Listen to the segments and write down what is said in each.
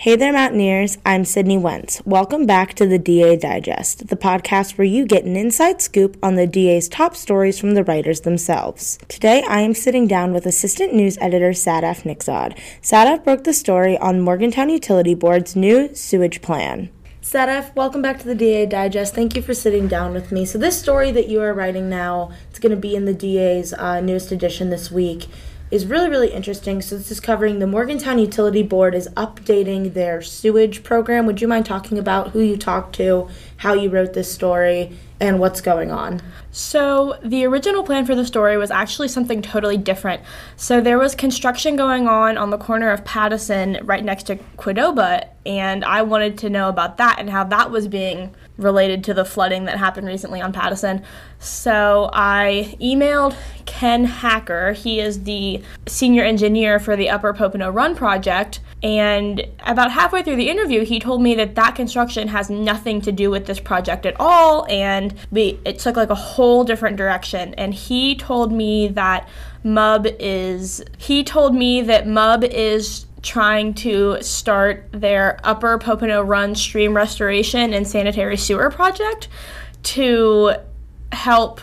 Hey there, Mountaineers. I'm Sydney Wentz. Welcome back to the DA Digest, the podcast where you get an inside scoop on the DA's top stories from the writers themselves. Today, I am sitting down with Assistant News Editor Sadaf Nikzad. Sadaf broke the story on Morgantown Utility Board's new sewage plan. Sadaf, welcome back to the DA Digest. Thank you for sitting down with me. So, this story that you are writing now, it's going to be in the DA's uh, newest edition this week is really, really interesting. So, this is covering the Morgantown Utility Board is updating their sewage program. Would you mind talking about who you talked to, how you wrote this story, and what's going on? So, the original plan for the story was actually something totally different. So, there was construction going on on the corner of Patteson right next to Qdoba, and I wanted to know about that and how that was being related to the flooding that happened recently on Patteson. So I emailed Ken Hacker. He is the senior engineer for the Upper Popenoe Run project. And about halfway through the interview, he told me that that construction has nothing to do with this project at all. And we, it took like a whole different direction. And he told me that MUB is, he told me that MUB is trying to start their Upper Popenoe Run stream restoration and sanitary sewer project to help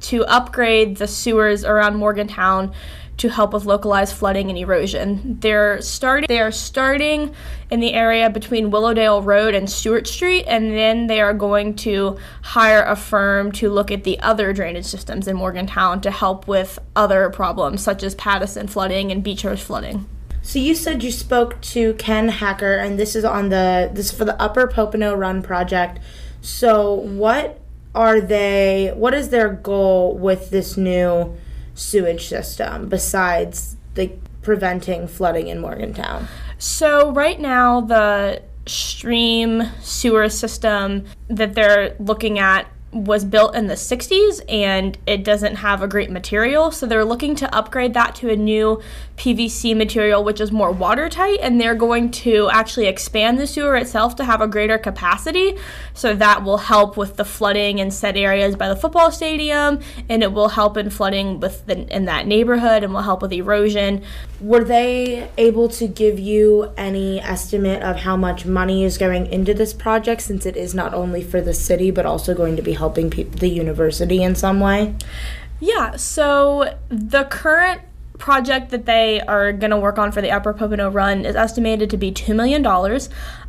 to upgrade the sewers around Morgantown to help with localized flooding and erosion. They're starting they are starting in the area between Willowdale Road and Stewart Street and then they are going to hire a firm to look at the other drainage systems in Morgantown to help with other problems such as Patteson flooding and Beechurst flooding. So you said you spoke to Ken Hacker, and this is on the this is for the Upper Popenoe Run project. So what are they? What is their goal with this new sewage system besides the preventing flooding in Morgantown? So right now the stream sewer system that they're looking at was built in the 60s and it doesn't have a great material. So they're looking to upgrade that to a new PVC material, which is more watertight. And they're going to actually expand the sewer itself to have a greater capacity. So that will help with the flooding in said areas by the football stadium. And it will help in flooding with the, in that neighborhood and will help with erosion. Were they able to give you any estimate of how much money is going into this project since it is not only for the city but also going to be helping pe- the university in some way? Yeah, so the current project that they are going to work on for the Upper Popenoe Run is estimated to be $2 million.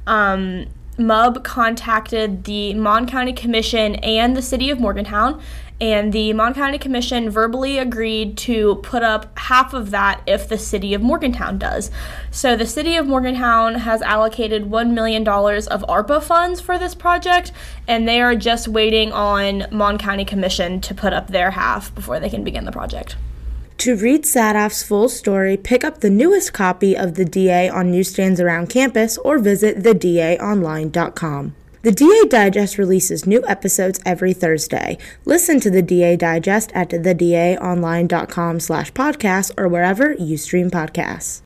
Um, MUB contacted the Mon County Commission and the City of Morgantown and the Mon County Commission verbally agreed to put up half of that if the city of Morgantown does. So the city of Morgantown has allocated $1 million of ARPA funds for this project, and they are just waiting on Mon County Commission to put up their half before they can begin the project. To read Sadaf's full story, pick up the newest copy of The DA on newsstands around campus or visit thedaonline.com. The DA Digest releases new episodes every Thursday. Listen to the DA Digest at thedaonline.com slash podcast or wherever you stream podcasts.